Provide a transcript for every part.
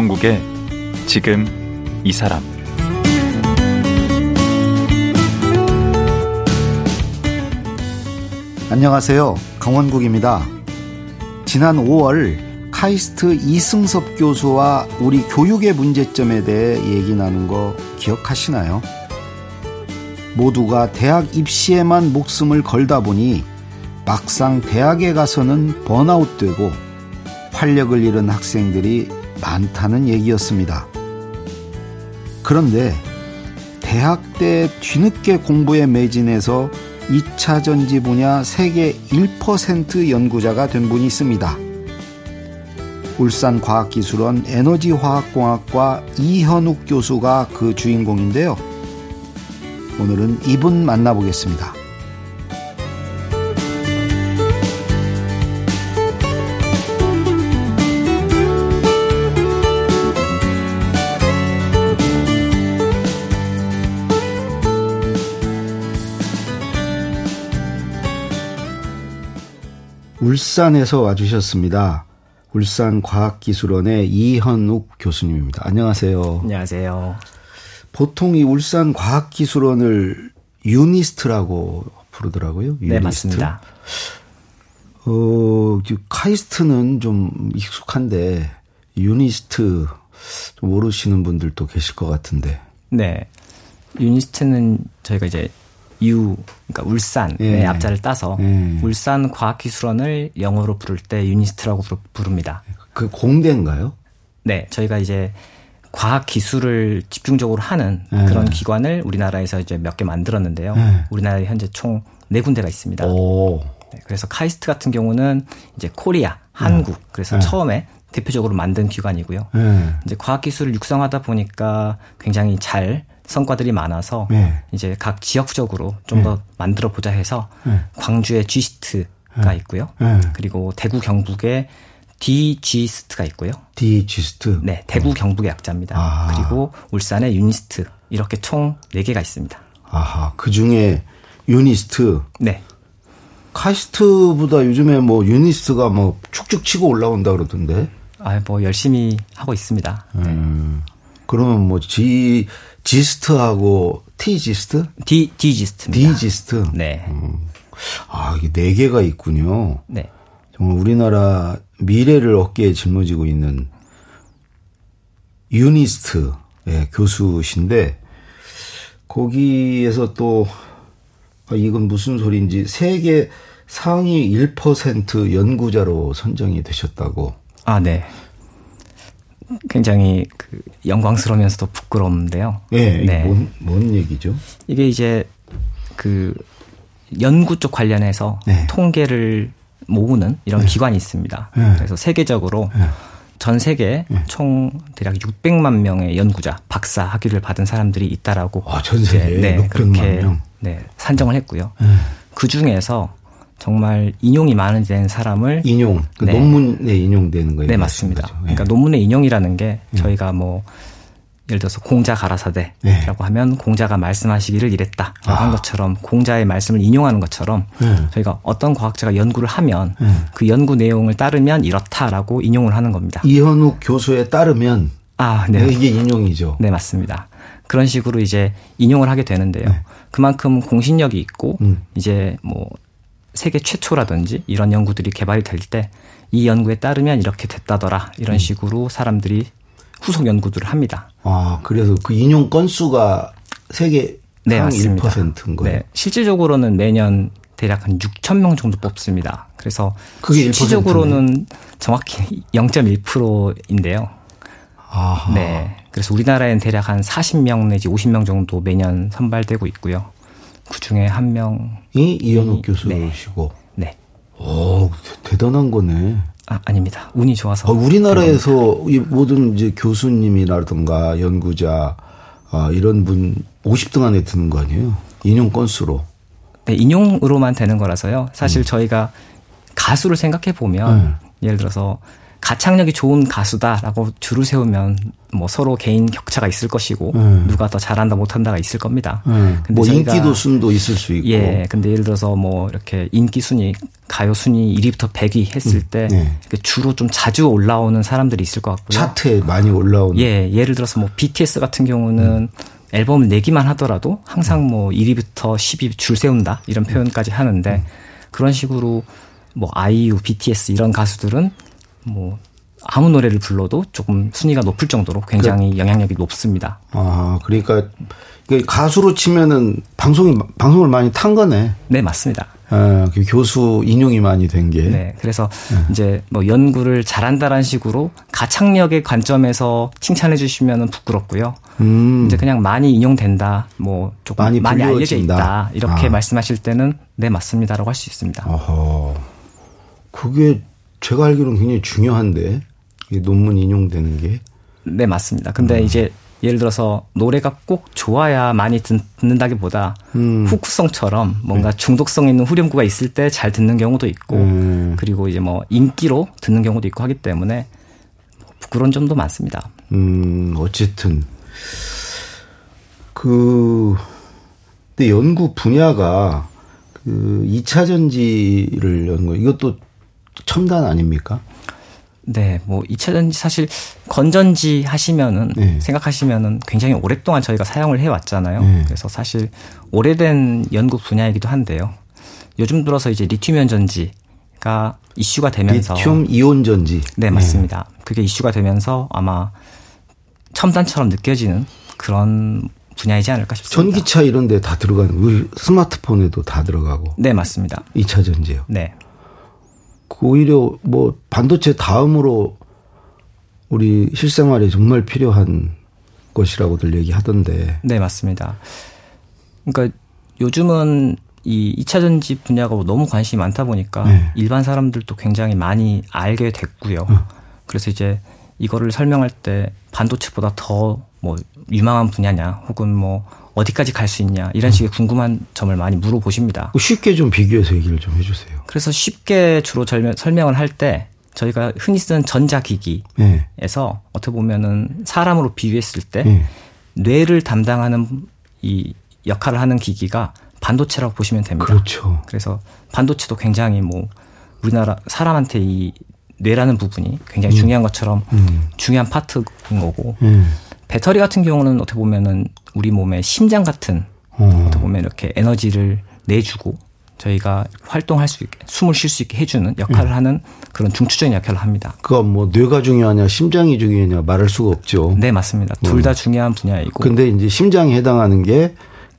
강원국의 지금 이 사람 안녕하세요. 강원국입니다. 지난 5월 카이스트 이승섭 교수와 우리 교육의 문제점에 대해 얘기 나눈 거 기억하시나요? 모두가 대학 입시에만 목숨을 걸다 보니 막상 대학에 가서는 번아웃되고 활력을 잃은 학생들이 많다는 얘기였습니다. 그런데 대학 때 뒤늦게 공부에 매진해서 2차 전지 분야 세계 1% 연구자가 된 분이 있습니다. 울산과학기술원 에너지화학공학과 이현욱 교수가 그 주인공인데요. 오늘은 이분 만나보겠습니다. 울산에서 와주셨습니다. 울산과학기술원의 이현욱 교수님입니다. 안녕하세요. 안녕하세요. 보통 이 울산과학기술원을 유니스트라고 부르더라고요. 유니스트. 네, 맞습니다. 어, 카이스트는 좀 익숙한데 유니스트 좀 모르시는 분들도 계실 것 같은데. 네. 유니스트는 저희가 이제 유 그러니까 울산의 예. 앞자를 따서 예. 울산 과학기술원을 영어로 부를 때 유니스트라고 부릅니다. 그 공대인가요? 네, 저희가 이제 과학 기술을 집중적으로 하는 예. 그런 기관을 우리나라에서 이제 몇 개 만들었는데요. 예. 우리나라에 현재 총 네 군데가 있습니다. 네, 그래서 카이스트 같은 경우는 이제 코리아, 한국. 예. 그래서 예. 처음에 대표적으로 만든 기관이고요. 이제 과학 기술을 육성하다 보니까 굉장히 잘 성과들이 많아서 네. 이제 각 지역적으로 좀더 네. 만들어 보자 해서 네. 광주에 GIST가 네. 있고요. 네. 그리고 대구 경북에 DGIST가 있고요. DGIST. 네, 대구 경북의 약자입니다. 아. 그리고 울산에 유니스트 이렇게 총 4개가 있습니다. 아하, 그 중에 유니스트. 네. 카이스트보다 요즘에 뭐 유니스트가 뭐 축축 치고 올라온다 그러던데. 아, 뭐 열심히 하고 있습니다. 음. 그러면 뭐 G 지스트하고 T지스트? D D지스트입니다. D지스트. 네. 음. 아, 이게 네 개가 있군요. 네. 정말 우리나라 미래를 어깨에 짊어지고 있는 유니스트 예, 교수신데 거기에서 또 아, 이건 무슨 소리인지 세계 상위 1% 연구자로 선정이 되셨다고. 아, 네. 굉장히 그 영광스러우면서도 부끄러운데요. 네, 네. 뭔, 뭔 얘기죠? 이게 이제 그 연구 쪽 관련해서 네. 통계를 모으는 이런 네. 기관이 있습니다. 네. 그래서 세계적으로 네. 전 세계 네. 총 대략 600만 명의 연구자, 박사 학위를 받은 사람들이 있다라고 아, 전 세계 네, 그렇게 명. 네, 산정을 했고요. 그 중에서 정말 인용이 많은 된 사람을 인용 그 네. 논문에 인용되는 거예요. 네 맞습니다. 네. 그러니까 논문의 인용이라는 게 네. 저희가 뭐 예를 들어서 공자 가라사대라고 네. 하면 공자가 말씀하시기를 이랬다라고 아. 한 것처럼 공자의 말씀을 인용하는 것처럼 네. 저희가 어떤 과학자가 연구를 하면 네. 그 연구 내용을 따르면 이렇다라고 인용을 하는 겁니다. 이현욱 교수에 따르면 아, 네. 이게 인용이죠. 네, 맞습니다. 그런 식으로 이제 인용을 하게 되는데요. 그만큼 공신력이 있고 음. 이제 뭐 세계 최초라든지 이런 연구들이 개발이 될때 이 연구에 따르면 이렇게 됐다더라 이런 음. 식으로 사람들이 후속 연구들을 합니다. 아 그래서 그 인용 건수가 세계 네, 맞습니다. 1%인 거예요. 네, 실질적으로는 매년 대략 한 6천 명 정도 뽑습니다. 그래서 그게 실질적으로는 정확히 0.1%인데요. 아하. 네. 그래서 우리나라에는 대략 한 40명 내지 50명 정도 매년 선발되고 있고요. 그 중에 한 명 이 이현욱 교수시고. 네. 네. 오, 대단한 거네. 아, 아닙니다. 운이 좋아서. 아, 우리나라에서 이 모든 이제 교수님이라든가 연구자 아, 이런 분 50등 안에 드는 거 아니에요? 인용 건수로. 네, 인용으로만 되는 거라서요. 사실 음. 저희가 가수를 생각해 보면 네. 예를 들어서 가창력이 좋은 가수다라고 줄을 세우면 뭐 서로 개인 격차가 있을 것이고 음. 누가 더 잘한다 못한다가 있을 겁니다. 음. 근데 뭐 인기도 순도 있을 수 있고. 예. 근데 예를 들어서 뭐 이렇게 인기 순위 가요 순위 1위부터 100위 했을 음. 때 네. 주로 좀 자주 올라오는 사람들이 있을 것 같고요. 차트에 많이 올라오는. 예. 예를 들어서 뭐 BTS 같은 경우는 앨범을 내기만 하더라도 항상 뭐 1위부터 10위 줄 세운다 이런 표현까지 하는데 그런 식으로 뭐 아이유, BTS 이런 가수들은 뭐 아무 노래를 불러도 조금 순위가 높을 정도로 굉장히 그, 영향력이 높습니다. 아, 그러니까 가수로 치면은 방송이 방송을 많이 탄 거네. 네, 맞습니다. 아, 그 교수 인용이 많이 된 게. 네, 그래서 네. 이제 뭐 연구를 잘한다라는 식으로 가창력의 관점에서 칭찬해 주시면은 부끄럽고요. 음. 이제 그냥 많이 인용된다, 뭐 조금 많이, 많이 알려져 있다 이렇게 아. 말씀하실 때는 네 맞습니다라고 할 수 있습니다. 어허. 그게 제가 알기로는 굉장히 중요한데 논문 인용되는 게. 네, 맞습니다. 근데 음. 이제 예를 들어서 노래가 꼭 좋아야 많이 듣는다기보다 음. 후크성처럼 뭔가 네. 중독성 있는 후렴구가 있을 때 잘 듣는 경우도 있고 음. 그리고 이제 뭐 인기로 듣는 경우도 있고 하기 때문에 부끄러운 점도 많습니다. 음, 어쨌든 그 근데 연구 분야가 그 2차 전지를 연구 이것도 첨단 아닙니까? 네, 뭐 2차 전지 사실 건전지 하시면은 네. 생각하시면은 굉장히 오랫동안 저희가 사용을 해 왔잖아요. 네. 그래서 사실 오래된 연구 분야이기도 한데요. 요즘 들어서 이제 리튬 이온 전지가 이슈가 되면서 리튬 이온 전지. 네, 맞습니다. 네. 그게 이슈가 되면서 아마 첨단처럼 느껴지는 그런 분야이지 않을까 싶습니다. 전기차 이런 데 다 들어가는 우리 스마트폰에도 다 들어가고. 네, 맞습니다. 2차 전지요. 네. 오히려 뭐 반도체 다음으로 우리 실생활에 정말 필요한 것이라고들 얘기하던데. 네, 맞습니다. 그러니까 요즘은 이 2차 전지 분야가 너무 관심이 많다 보니까 네. 일반 사람들도 굉장히 많이 알게 됐고요. 어. 그래서 이제 이거를 설명할 때 반도체보다 더 뭐 유망한 분야냐 혹은 뭐 어디까지 갈 수 있냐 이런 식의 궁금한 점을 많이 물어보십니다. 쉽게 좀 비교해서 얘기를 좀 해주세요. 그래서 쉽게 주로 설명을 할 때 저희가 흔히 쓰는 전자기기에서 네. 어떻게 보면은 사람으로 비유했을 때 네. 뇌를 담당하는 이 역할을 하는 기기가 반도체라고 보시면 됩니다. 그렇죠. 그래서 반도체도 굉장히 뭐 우리나라 사람한테 이 뇌라는 부분이 굉장히 음. 중요한 것처럼 음. 중요한 파트인 거고 음. 배터리 같은 경우는 어떻게 보면은 우리 몸의 심장 같은 어. 어떻게 보면 이렇게 에너지를 내주고 저희가 활동할 수 있게 숨을 쉴 수 있게 해주는 역할을 음. 하는 그런 중추적인 역할을 합니다. 그거 뭐 뇌가 중요하냐 심장이 중요하냐 말할 수가 없죠. 네 맞습니다. 둘다 음. 중요한 분야이고. 근데 이제 심장이 해당하는 게그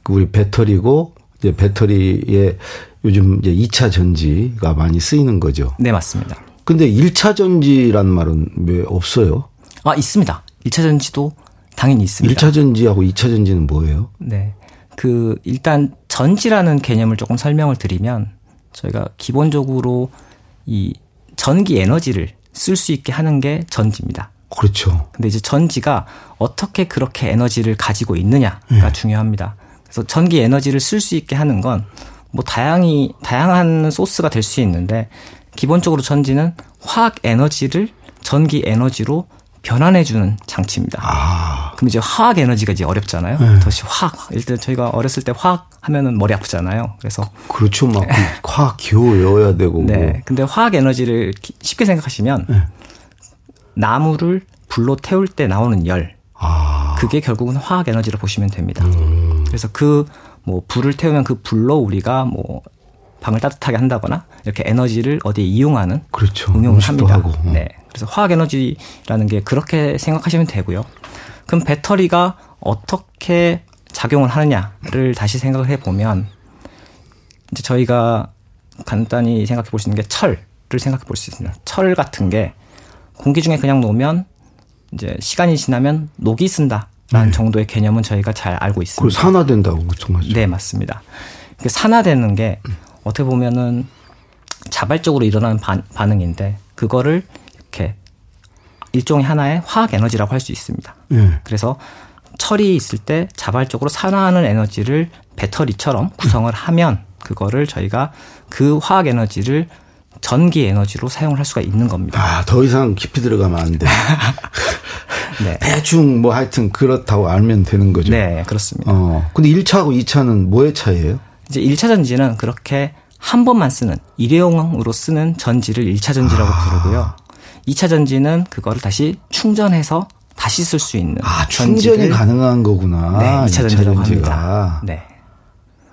우리 배터리고 이제 배터리에 요즘 이제 2차 전지가 많이 쓰이는 거죠. 네 맞습니다. 근데 1차 전지란 말은 왜 없어요? 아 있습니다. 1차 전지도 당연히 있습니다. 1차 전지하고 2차 전지는 뭐예요? 네. 그 일단 전지라는 개념을 조금 설명을 드리면 저희가 기본적으로 이 전기 에너지를 쓸 수 있게 하는 게 전지입니다. 그렇죠. 근데 이제 전지가 어떻게 그렇게 에너지를 가지고 있느냐가 네. 중요합니다. 그래서 전기 에너지를 쓸 수 있게 하는 건 뭐 다양히 다양한 소스가 될 수 있는데 기본적으로 전지는 화학 에너지를 전기 에너지로 변환해주는 장치입니다. 아. 그럼 이제 화학 에너지가 이제 어렵잖아요. 네. 도시 화학. 일단 저희가 어렸을 때 화학 하면은 머리 아프잖아요. 그래서. 그렇죠. 막 화학 기호 외워야 되고. 네. 뭐. 근데 화학 에너지를 쉽게 생각하시면 네. 나무를 불로 태울 때 나오는 열. 아. 그게 결국은 화학 에너지로 보시면 됩니다. 음. 그래서 그 뭐 불을 태우면 그 불로 우리가 뭐 방을 따뜻하게 한다거나 이렇게 에너지를 어디에 이용하는 그렇죠. 응용을 합니다. 하고. 어. 네. 그래서 화학 에너지라는 게 그렇게 생각하시면 되고요. 그럼 배터리가 어떻게 작용을 하느냐를 다시 생각을 해 보면 이제 저희가 간단히 생각해 볼 수 있는 게 철을 생각해 볼 수 있습니다. 철 같은 게 공기 중에 그냥 놓으면 이제 시간이 지나면 녹이 쓴다라는 네. 정도의 개념은 저희가 잘 알고 있습니다. 그 산화된다고 정말. 네, 맞습니다. 그 산화되는 게 어떻게 보면은 자발적으로 일어나는 반, 반응인데 그거를 일종의 하나의 화학 에너지라고 할 수 있습니다. 네. 그래서 철이 있을 때 자발적으로 산화하는 에너지를 배터리처럼 구성을 하면 그거를 저희가 그 화학 에너지를 전기 에너지로 사용을 할 수가 있는 겁니다. 아, 더 이상 깊이 들어가면 안 돼. 네. 대충 뭐 하여튼 그렇다고 알면 되는 거죠. 네, 그렇습니다. 어. 근데 1차하고 2차는 뭐의 차이예요? 이제 1차 전지는 그렇게 한 번만 쓰는 일회용으로 쓰는 전지를 1차 전지라고 아. 부르고요. 2차 전지는 그거를 다시 충전해서 다시 쓸 수 있는 아, 충전이 가능한 거구나. 네, 2차, 2차 전지라고 합니다. 네.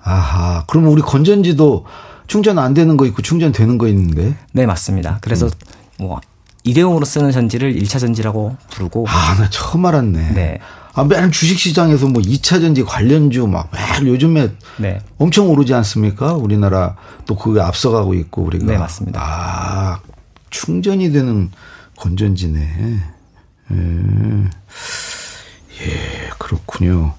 아하. 그러면 우리 건전지도 충전 안 되는 거 있고 충전되는 거 있는데? 네, 맞습니다. 그래서 음. 뭐 일회용으로 쓰는 전지를 1차 전지라고 부르고 아, 나 처음 알았네. 네. 아, 매일 주식시장에서 뭐 2차 전지 관련주 막 매일 요즘에 네. 엄청 오르지 않습니까? 우리나라 또 그게 앞서가고 있고 우리가. 네, 맞습니다. 아, 충전이 되는 건전지네. 예. 예, 그렇군요.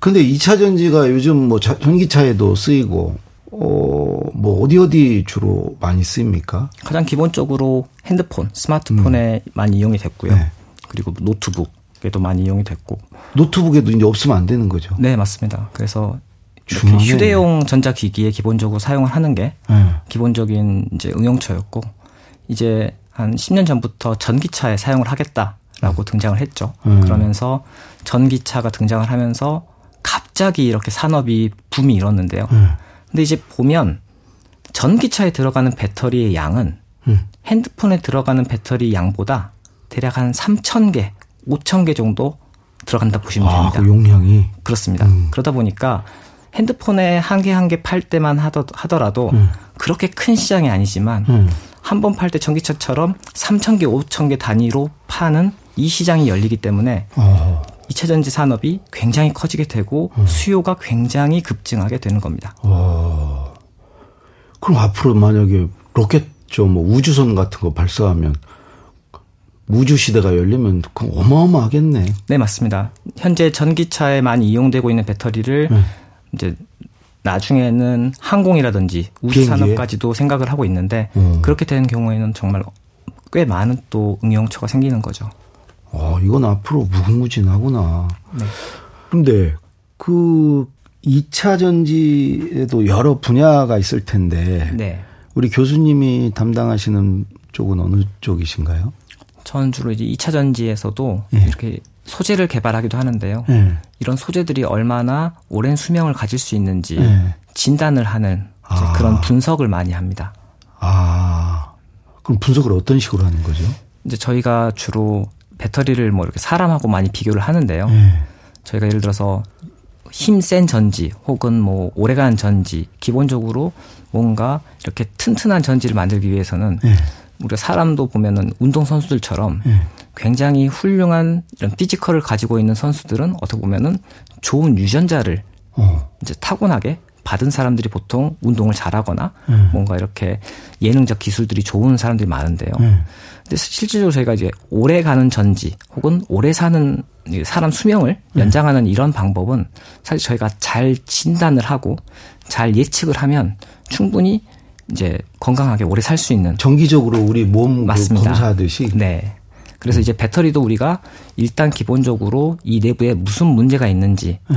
근데 2차 전지가 요즘 뭐 전기차에도 쓰이고 어, 뭐 어디 어디 주로 많이 쓰입니까? 가장 기본적으로 핸드폰, 스마트폰에 음. 많이 이용이 됐고요. 네. 그리고 노트북에도 많이 이용이 됐고. 노트북에도 이제 없으면 안 되는 거죠. 네, 맞습니다. 그래서 휴대용 전자기기에 기본적으로 사용을 하는 게 네. 기본적인 이제 응용처였고 이제 한 10년 전부터 전기차에 사용을 하겠다라고 음. 등장을 했죠. 음. 그러면서 전기차가 등장을 하면서 갑자기 이렇게 산업이 붐이 일었는데요. 음. 근데 이제 보면 전기차에 들어가는 배터리의 양은 음. 핸드폰에 들어가는 배터리 양보다 대략 한 3,000개, 5,000개 정도 들어간다 보시면 아, 됩니다. 그 용량이 그렇습니다. 음. 그러다 보니까 핸드폰에 한 개 한 개 팔 때만 하더 라도 음. 그렇게 큰 시장이 아니지만 음. 한 번 팔 때 전기차처럼 3,000개, 5,000개 단위로 파는 이 시장이 열리기 때문에 어. 2차 전지 산업이 굉장히 커지게 되고 음. 수요가 굉장히 급증하게 되는 겁니다. 와. 그럼 앞으로 만약에 로켓 뭐 우주선 같은 거 발사하면 우주 시대가 열리면 그 어마어마하겠네. 네, 맞습니다. 현재 전기차에 많이 이용되고 있는 배터리를 네. 이제 나중에는 항공이라든지 우주 산업까지도 생각을 하고 있는데 음. 그렇게 되는 경우에는 정말 꽤 많은 또 응용처가 생기는 거죠. 어, 이건 앞으로 무궁무진하구나. 네. 그런데 그 2차 전지에도 여러 분야가 있을 텐데 네. 우리 교수님이 담당하시는 쪽은 어느 쪽이신가요? 저는 주로 이제 2차 전지에서도 네. 이렇게 소재를 개발하기도 하는데요. 네. 이런 소재들이 얼마나 오랜 수명을 가질 수 있는지 네. 진단을 하는 아. 그런 분석을 많이 합니다. 아, 그럼 분석을 어떤 식으로 하는 거죠? 이제 저희가 주로 배터리를 뭐 이렇게 사람하고 많이 비교를 하는데요. 네. 저희가 예를 들어서 힘 센 전지 혹은 뭐 오래간 전지 기본적으로 뭔가 이렇게 튼튼한 전지를 만들기 위해서는 네. 우리가 사람도 보면은 운동 선수들처럼 네. 굉장히 훌륭한 이런 physical을 가지고 있는 선수들은 어떻게 보면은 좋은 유전자를 어. 이제 타고나게 받은 사람들이 보통 운동을 잘하거나 네. 뭔가 이렇게 예능적 기술들이 좋은 사람들이 많은데요. 네. 근데 실질적으로 저희가 이제 오래 가는 전지 혹은 오래 사는 사람 수명을 네. 연장하는 이런 방법은 사실 저희가 잘 진단을 하고 잘 예측을 하면 충분히 이제 건강하게 오래 살 수 있는 정기적으로 우리 몸그 맞습니다. 검사하듯이 네. 그래서 음. 이제 배터리도 우리가 일단 기본적으로 이 내부에 무슨 문제가 있는지 네.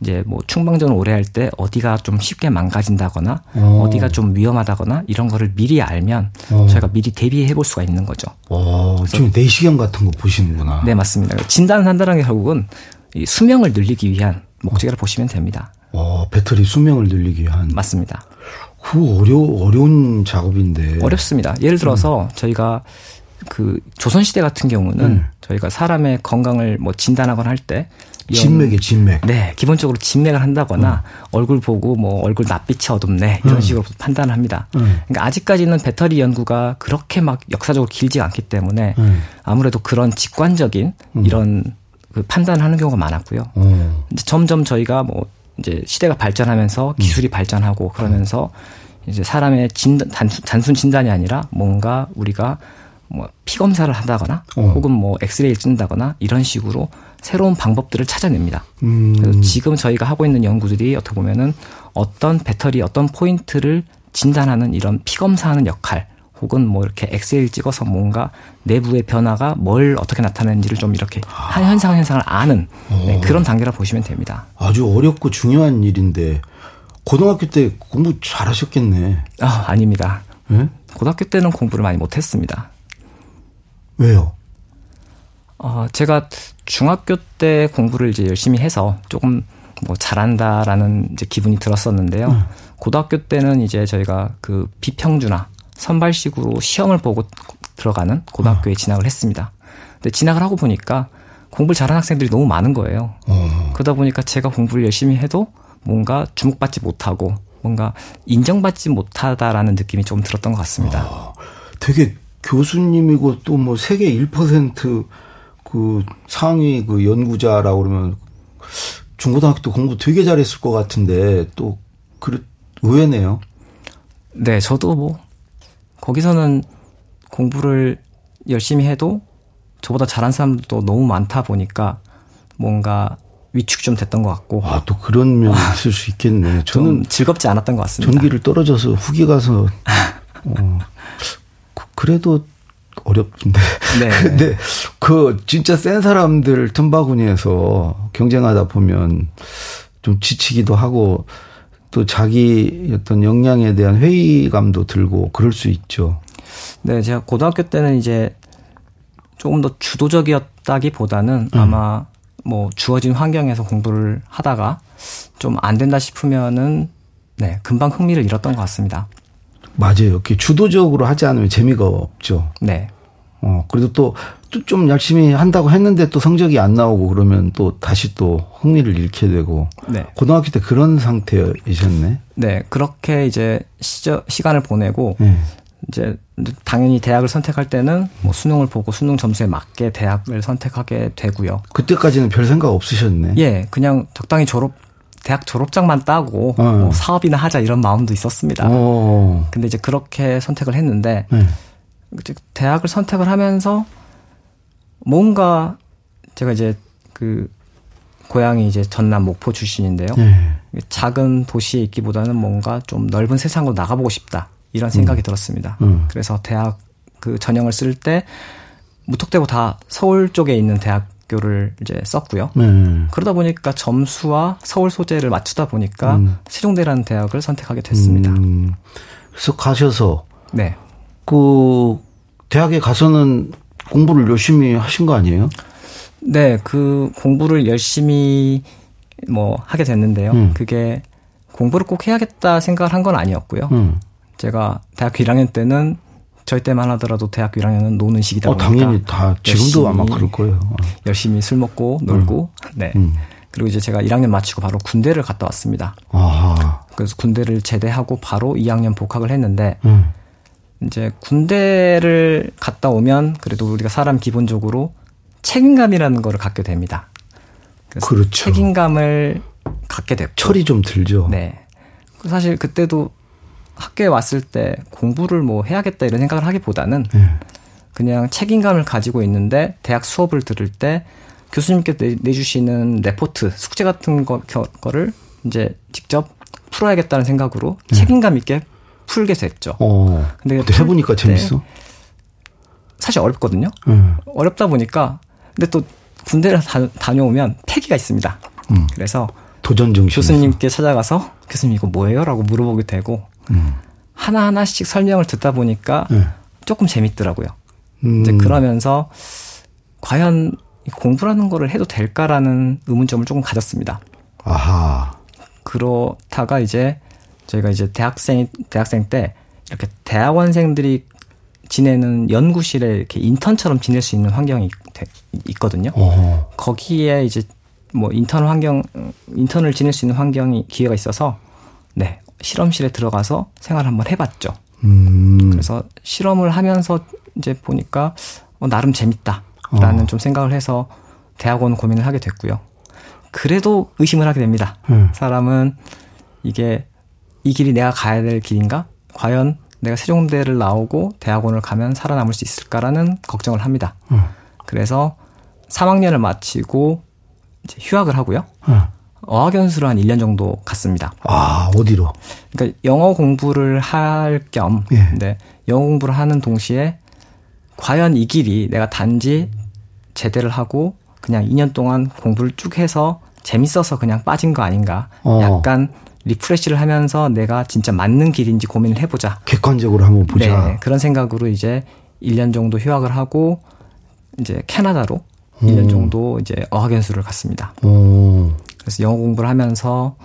이제 뭐 충방전을 오래 할 때 어디가 좀 쉽게 망가진다거나 오. 어. 어디가 좀 위험하다거나 이런 거를 미리 알면 오. 어. 저희가 미리 대비해 볼 수가 있는 거죠. 어, 지금 내시경 같은 거 보시는구나. 네, 맞습니다. 진단을 한다는 게 결국은 이 수명을 늘리기 위한 목적이라 고 보시면 됩니다. 어, 배터리 수명을 늘리기 위한. 맞습니다. 그 어려 어려운 작업인데. 어렵습니다. 예를 들어서 음. 저희가 그 조선 시대 같은 경우는 음. 저희가 사람의 건강을 뭐 진단하거나 할 때 진맥이 진맥. 네, 기본적으로 진맥을 한다거나 음. 얼굴 보고 뭐 얼굴 낯빛이 어둡네 이런 음. 식으로 판단을 합니다. 음. 그러니까 아직까지는 배터리 연구가 그렇게 막 역사적으로 길지 않기 때문에 음. 아무래도 그런 직관적인 음. 이런 그 판단을 하는 경우가 많았고요. 어. 이제 점점 저희가 뭐 이제 시대가 발전하면서 기술이 발전하고 그러면서 이제 사람의 진단 단순, 단순 진단이 아니라 뭔가 우리가 뭐 피 검사를 한다거나 어. 혹은 뭐 엑스레이를 찍는다거나 이런 식으로 새로운 방법들을 찾아냅니다. 음. 그래서 지금 저희가 하고 있는 연구들이 어떻게 보면은 어떤 배터리 어떤 포인트를 진단하는 이런 피 검사하는 역할 혹은 뭐 이렇게 엑셀 찍어서 뭔가 내부의 변화가 뭘 어떻게 나타내는지를 좀 이렇게 한 현상 현상을 아는 네, 그런 단계라 보시면 됩니다. 아주 어렵고 중요한 일인데 고등학교 때 공부 잘하셨겠네. 아 아닙니다. 네? 고등학교 때는 공부를 많이 못했습니다. 왜요? 어, 제가 중학교 때 공부를 이제 열심히 해서 조금 뭐 잘한다라는 이제 기분이 들었었는데요. 음. 고등학교 때는 이제 저희가 그 비평준화 선발식으로 시험을 보고 들어가는 고등학교에 음. 진학을 했습니다. 근데 진학을 하고 보니까 공부를 잘하는 학생들이 너무 많은 거예요. 음. 그러다 보니까 제가 공부를 열심히 해도 뭔가 주목받지 못하고 뭔가 인정받지 못하다라는 느낌이 좀 들었던 것 같습니다. 아, 되게 교수님이고 또 뭐 세계 1%그 상위 그 연구자라고 그러면 중고등학교 때 공부 되게 잘했을 것 같은데 또 그래 의외네요. 네, 저도 뭐 거기서는 공부를 열심히 해도 저보다 잘한 사람들도 너무 많다 보니까 뭔가 위축 좀 됐던 것 같고. 아, 또 그런 면이 있을 수 있겠네. 저는 즐겁지 않았던 것 같습니다. 전기를 떨어져서 후기 가서, 어, 그래도 어렵던데. 네. 근데 그 진짜 센 사람들 틈바구니에서 경쟁하다 보면 좀 지치기도 하고 또 자기 어떤 역량에 대한 회의감도 들고 그럴 수 있죠. 네, 제가 고등학교 때는 이제 조금 더 주도적이었다기보다는 음. 아마 뭐 주어진 환경에서 공부를 하다가 좀 안 된다 싶으면은 네, 금방 흥미를 잃었던 것 같습니다. 맞아요. 이렇게 주도적으로 하지 않으면 재미가 없죠. 네. 어, 그래도 또, 좀 열심히 한다고 했는데 또 성적이 안 나오고 그러면 또 다시 또 흥미를 잃게 되고. 네. 고등학교 때 그런 상태이셨네. 네. 그렇게 이제 시저, 시간을 보내고, 네. 이제 당연히 대학을 선택할 때는 뭐 수능을 보고 수능 점수에 맞게 대학을 선택하게 되고요. 그때까지는 별 생각 없으셨네. 예, 그냥 적당히 졸업 대학 졸업장만 따고 어. 뭐 사업이나 하자 이런 마음도 있었습니다. 어. 근데 이제 그렇게 선택을 했는데 네. 대학을 선택을 하면서 뭔가 제가 이제 그 고향이 이제 전남 목포 출신인데요. 네. 작은 도시에 있기보다는 뭔가 좀 넓은 세상으로 나가보고 싶다 이런 생각이 음. 들었습니다. 음. 그래서 대학 그 전형을 쓸 때 무턱대고 다 서울 쪽에 있는 대학교를 이제 썼고요. 네. 그러다 보니까 점수와 서울 소재를 맞추다 보니까 음. 세종대라는 대학을 선택하게 됐습니다. 음. 그래서 가셔서 네. 그 대학에 가서는 공부를 열심히 하신 거 아니에요? 네, 그 공부를 열심히 뭐 하게 됐는데요. 음. 그게 공부를 꼭 해야겠다 생각을 한 건 아니었고요. 음. 제가 대학교 1학년 때는 저희 때만 하더라도 대학교 1학년은 노는 시기다 어, 보니까 당연히 다 지금도 아마 그럴 거예요. 어. 열심히 술 먹고 놀고 음. 네. 음. 그리고 이제 제가 1학년 마치고 바로 군대를 갔다 왔습니다. 아하. 그래서 군대를 제대하고 바로 2학년 복학을 했는데 음. 이제 군대를 갔다 오면 그래도 우리가 사람 기본적으로 책임감이라는 거를 갖게 됩니다. 그렇죠. 책임감을 갖게 됐고 철이 좀 들죠. 네. 사실 그때도 학교에 왔을 때 공부를 뭐 해야겠다 이런 생각을 하기보다는 네. 그냥 책임감을 가지고 있는데 대학 수업을 들을 때 교수님께 내, 주시는 레포트 숙제 같은 거, 를 이제 직접 풀어야겠다는 생각으로 네. 책임감 있게 풀게 됐죠. 어. 근데, 해보니까 재밌어. 사실 어렵거든요. 음. 어렵다 보니까 근데 또 군대를 다, 녀오면 패기가 있습니다. 음. 그래서 도전 정신 교수님께 찾아가서 교수님 이거 뭐예요?라고 물어보게 되고 음. 하나 하나씩 설명을 듣다 보니까 네. 조금 재밌더라고요. 음. 이제 그러면서 과연 공부라는 거를 해도 될까라는 의문점을 조금 가졌습니다. 아하. 그렇다가 이제 저희가 이제 대학생 대학생 때 이렇게 대학원생들이 지내는 연구실에 이렇게 인턴처럼 지낼 수 있는 환경이 있거든요. 어허. 거기에 이제 뭐 인턴 환경 인턴을 지낼 수 있는 환경이 기회가 있어서 네 실험실에 들어가서 생활을 한번 해봤죠. 음. 그래서 실험을 하면서 이제 보니까 어, 나름 재밌다라는 어. 좀 생각을 해서 대학원 고민을 하게 됐고요. 그래도 의심을 하게 됩니다. 음. 사람은 이게 이 길이 내가 가야 될 길인가? 과연 내가 세종대를 나오고 대학원을 가면 살아남을 수 있을까라는 걱정을 합니다. 음. 그래서 3학년을 마치고 이제 휴학을 하고요. 음. 어학연수를 한 1년 정도 갔습니다. 아, 어디로? 그러니까 영어 공부를 할 겸, 예. 네, 영어 공부를 하는 동시에 과연 이 길이 내가 단지 제대를 하고 그냥 2년 동안 공부를 쭉 해서 재밌어서 그냥 빠진 거 아닌가. 어. 약간 리프레시를 하면서 내가 진짜 맞는 길인지 고민을 해보자. 객관적으로 한번 보자. 네, 그런 생각으로 이제 1년 정도 휴학을 하고 이제 캐나다로 오. 1년 정도 이제 어학연수를 갔습니다. 오. 그래서 영어 공부를 하면서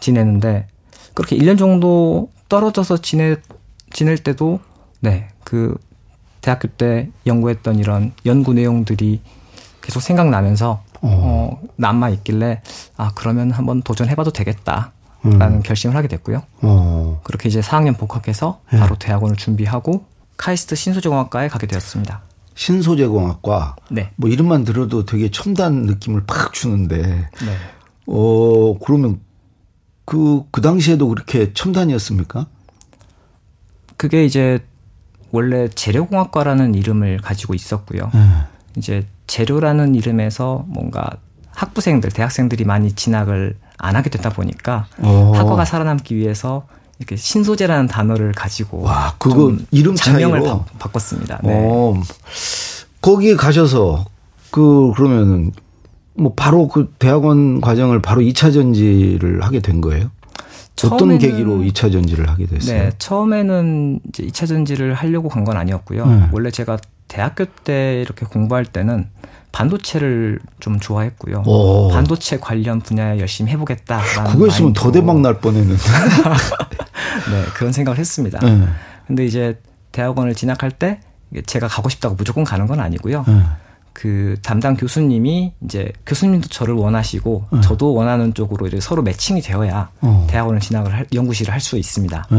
지내는데 그렇게 1년 정도 떨어져서 지내 지낼 때도 네, 그 대학교 때 연구했던 이런 연구 내용들이 계속 생각나면서 어, 어 남아 있길래 아 그러면 한번 도전해봐도 되겠다 라는 음. 결심을 하게 됐고요. 어. 그렇게 이제 4학년 복학해서 네. 바로 대학원을 준비하고 카이스트 신소재공학과에 가게 되었습니다. 신소재공학과 네. 뭐 이름만 들어도 되게 첨단 느낌을 팍 주는데 네. 어 그러면 그그 그 당시에도 그렇게 첨단이었습니까? 그게 이제 원래 재료공학과라는 이름을 가지고 있었고요. 네. 이제 재료라는 이름에서 뭔가 학부생들, 대학생들이 많이 진학을 안 하게 됐다 보니까 오. 어. 학과가 살아남기 위해서 이렇게 신소재라는 단어를 가지고 와 그거 이름 장명을 바, 바꿨습니다. 네. 어, 거기에 가셔서 그 그러면은 뭐 바로 그 대학원 과정을 바로 2차 전지를 하게 된 거예요? 어떤 계기로 2차 전지를 하게 됐어요? 네, 처음에는 이제 2차 전지를 하려고 간 건 아니었고요. 네. 원래 제가 대학교 때 이렇게 공부할 때는 반도체를 좀 좋아했고요. 오. 반도체 관련 분야에 열심히 해보겠다라는. 그거 있으면 더 대박 날 뻔했는데. 네, 그런 생각을 했습니다. 네. 근데 이제 대학원을 진학할 때 제가 가고 싶다고 무조건 가는 건 아니고요. 네. 그 담당 교수님이 이제 교수님도 저를 원하시고 네. 저도 원하는 쪽으로 이제 서로 매칭이 되어야 어. 대학원을 진학을 할, 연구실을 할 수 있습니다. 네.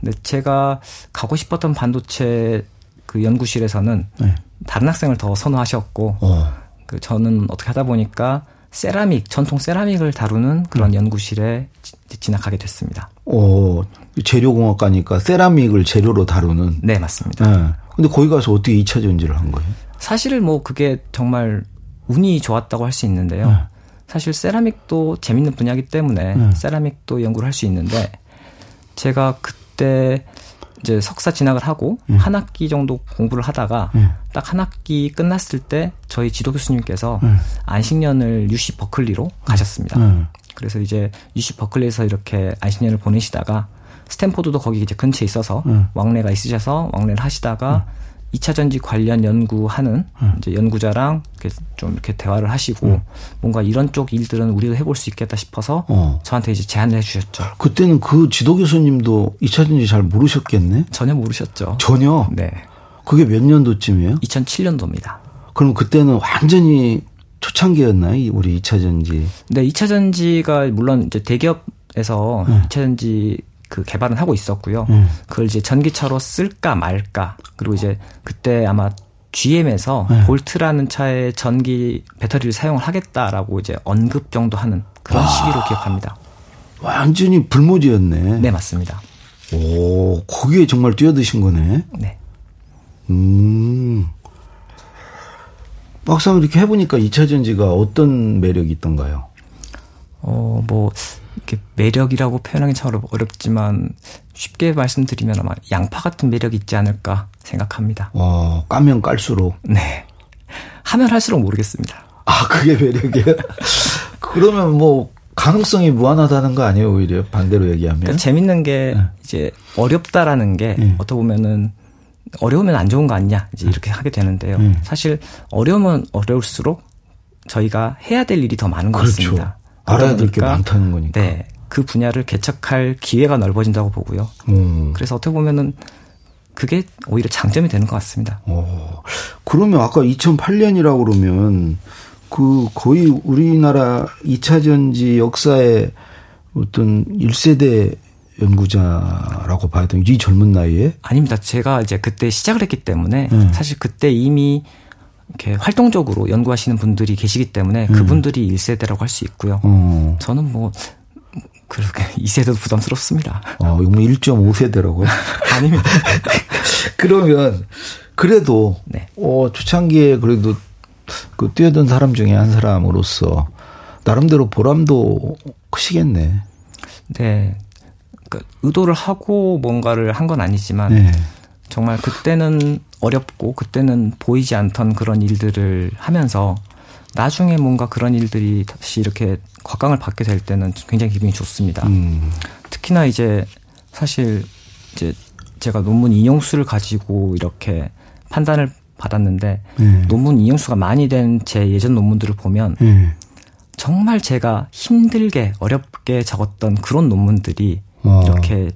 근데 제가 가고 싶었던 반도체 그 연구실에서는 네. 다른 학생을 더 선호하셨고 어. 그 저는 어떻게 하다 보니까 세라믹 전통 세라믹을 다루는 그런 음. 연구실에 진학하게 됐습니다. 어 재료공학과니까 세라믹을 재료로 다루는. 네 맞습니다. 네. 근데 거기 가서 어떻게 2차 전지를 한 거예요? 사실 뭐 그게 정말 운이 좋았다고 할 수 있는데요. 네. 사실 세라믹도 재밌는 분야이기 때문에 네. 세라믹도 연구를 할 수 있는데 제가 그때 이제 석사 진학을 하고 음. 한 학기 정도 공부를 하다가 음. 딱한 학기 끝났을 때 저희 지도 교수님께서 음. 안식년을 UC 버클리로 가셨습니다. 그래서 이제 UC 버클리에서 이렇게 안식년을 보내시다가 스탠포드도 거기 이제 근처에 있어서 왕래가 있으셔서 왕래를 하시다가 2차 전지 관련 연구하는 음. 이제 연구자랑 이렇게 좀 이렇게 대화를 하시고 음. 뭔가 이런 쪽 일들은 우리도 해볼 수 있겠다 싶어서 어. 저한테 이제 제안을 해주셨죠. 그때는 그 지도 교수님도 2차 전지 잘 모르셨겠네? 전혀 모르셨죠. 전혀? 네. 그게 몇 년도쯤이에요? 2007년도입니다. 그럼 그때는 완전히 초창기였나요? 우리 2차 전지? 네, 2차 전지가 물론 이제 대기업에서 네. 2차 전지 그 개발은 하고 있었고요. 음. 그걸 이제 전기차로 쓸까 말까. 그리고 이제 그때 아마 GM에서 네. 볼트라는 차에 전기 배터리를 사용을 하겠다라고 이제 언급 정도 하는 그런 와. 시기로 기억합니다. 완전히 불모지였네. 네, 맞습니다. 오, 거기에 정말 뛰어드신 거네. 네. 음. 막상 이렇게 해보니까 2차 전지가 어떤 매력이 있던가요? 어, 뭐, 이렇게 매력이라고 표현하기 참 어렵지만 쉽게 말씀드리면 아마 양파 같은 매력이 있지 않을까 생각합니다. 어, 까면 깔수록. 네. 하면 할수록 모르겠습니다. 아, 그게 매력이에요? 그러면 뭐 가능성이 무한하다는 거 아니에요, 오히려 반대로 얘기하면? 그러니까 재밌는 게 네. 이제 어렵다라는 게 네. 어떻게 보면은 어려우면 안 좋은 거 아니냐 이제 이렇게 하게 되는데요. 네. 사실 어려우면 어려울수록 저희가 해야 될 일이 더 많은 것 그렇죠. 같습니다. 알아야 될게 많다는 거니까. 네. 그 분야를 개척할 기회가 넓어진다고 보고요. 음. 그래서 어떻게 보면은 그게 오히려 장점이 되는 것 같습니다. 어. 그러면 아까 2008년이라고 그러면 그 거의 우리나라 2차 전지 역사의 어떤 1세대 연구자라고 봐야 되는 이 젊은 나이에? 아닙니다. 제가 이제 그때 시작을 했기 때문에 네. 사실 그때 이미 이렇게 활동적으로 연구하시는 분들이 계시기 때문에 음. 그분들이 1세대라고 할 수 있고요. 어. 저는 뭐 그렇게 2세대도 부담스럽습니다. 어, 이거 뭐 1.5세대라고요? 아닙니다. 그러면 그래도 네. 어, 초창기에 그래도 그 뛰어든 사람 중에 한 사람으로서 나름대로 보람도 크시겠네. 네. 그러니까 의도를 하고 뭔가를 한 건 아니지만 네. 정말 그때는 어렵고 그때는 보이지 않던 그런 일들을 하면서 나중에 뭔가 그런 일들이 다시 이렇게 곽강을 받게 될 때는 굉장히 기분이 좋습니다. 음. 특히나 이제 사실 이제 제가 논문 인용수를 가지고 이렇게 판단을 받았는데 네. 논문 인용수가 많이 된 제 예전 논문들을 보면 네. 정말 제가 힘들게 어렵게 적었던 그런 논문들이 와. 이렇게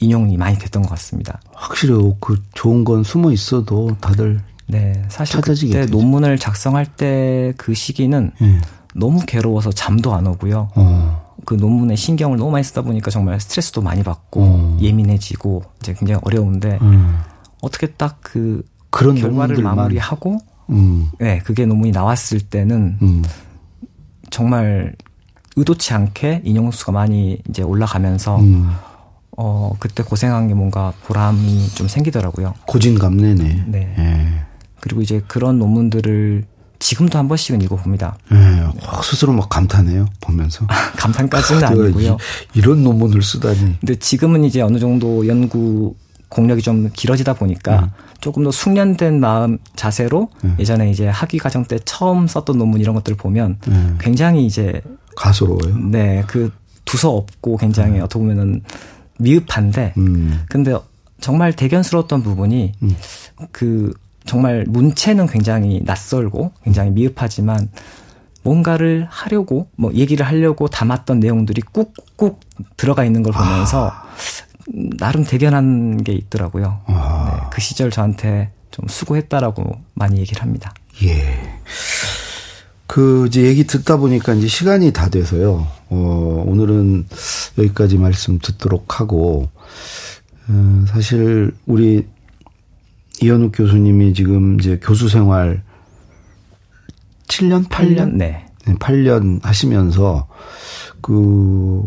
인용이 많이 됐던 것 같습니다. 확실히 그 좋은 건 숨어 있어도 다들 네 사실 그때 되죠. 논문을 작성할 때 그 시기는 네. 너무 괴로워서 잠도 안 오고요. 어. 그 논문에 신경을 너무 많이 쓰다 보니까 정말 스트레스도 많이 받고 어. 예민해지고 이제 굉장히 어려운데 음. 어떻게 딱 그 그런 결과를 마무리하고 음. 네 그게 논문이 나왔을 때는 음. 정말 의도치 않게 인용수가 많이 이제 올라가면서 음. 어 그때 고생한 게 뭔가 보람이 좀 생기더라고요. 고진감래네. 네. 예. 그리고 이제 그런 논문들을 지금도 한 번씩은 읽어봅니다. 예, 어, 스스로 막 감탄해요, 보면서. 감탄까지는 아, 아니고요. 이, 런 논문을 쓰다니. 근데 지금은 이제 어느 정도 연구 공력이 좀 길어지다 보니까 음. 조금 더 숙련된 마음 자세로 음. 예전에 이제 학위 과정 때 처음 썼던 논문 이런 것들 을 보면 음. 굉장히 이제 가소로워요. 네, 그 두서 없고 굉장히 음. 어떻게 보면은 미흡한데 음. 근데 정말 대견스러웠던 부분이 음. 그 정말 문체는 굉장히 낯설고 굉장히 미흡하지만 뭔가를 하려고 뭐 얘기를 하려고 담았던 내용들이 꾹꾹 들어가 있는 걸 보면서 아. 나름 대견한 게 있더라고요. 아. 네, 그 시절 저한테 좀 수고했다라고 많이 얘기를 합니다. 예. 그 이제 얘기 듣다 보니까 이제 시간이 다 돼서요. 어, 오늘은 여기까지 말씀 듣도록 하고 어, 사실 우리 이현욱 교수님이 지금 이제 교수 생활 7년, 8년? 네. 8년 하시면서 그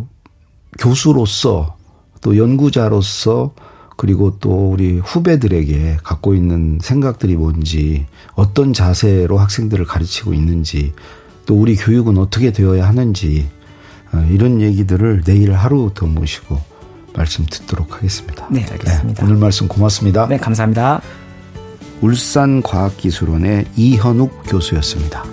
교수로서 또 연구자로서 그리고 또 우리 후배들에게 갖고 있는 생각들이 뭔지 어떤 자세로 학생들을 가르치고 있는지 또 우리 교육은 어떻게 되어야 하는지 어, 이런 얘기들을 내일 하루 더 모시고 말씀 듣도록 하겠습니다. 네, 알겠습니다. 네, 오늘 말씀 고맙습니다. 네, 감사합니다. 울산과학기술원의 이현욱 교수였습니다.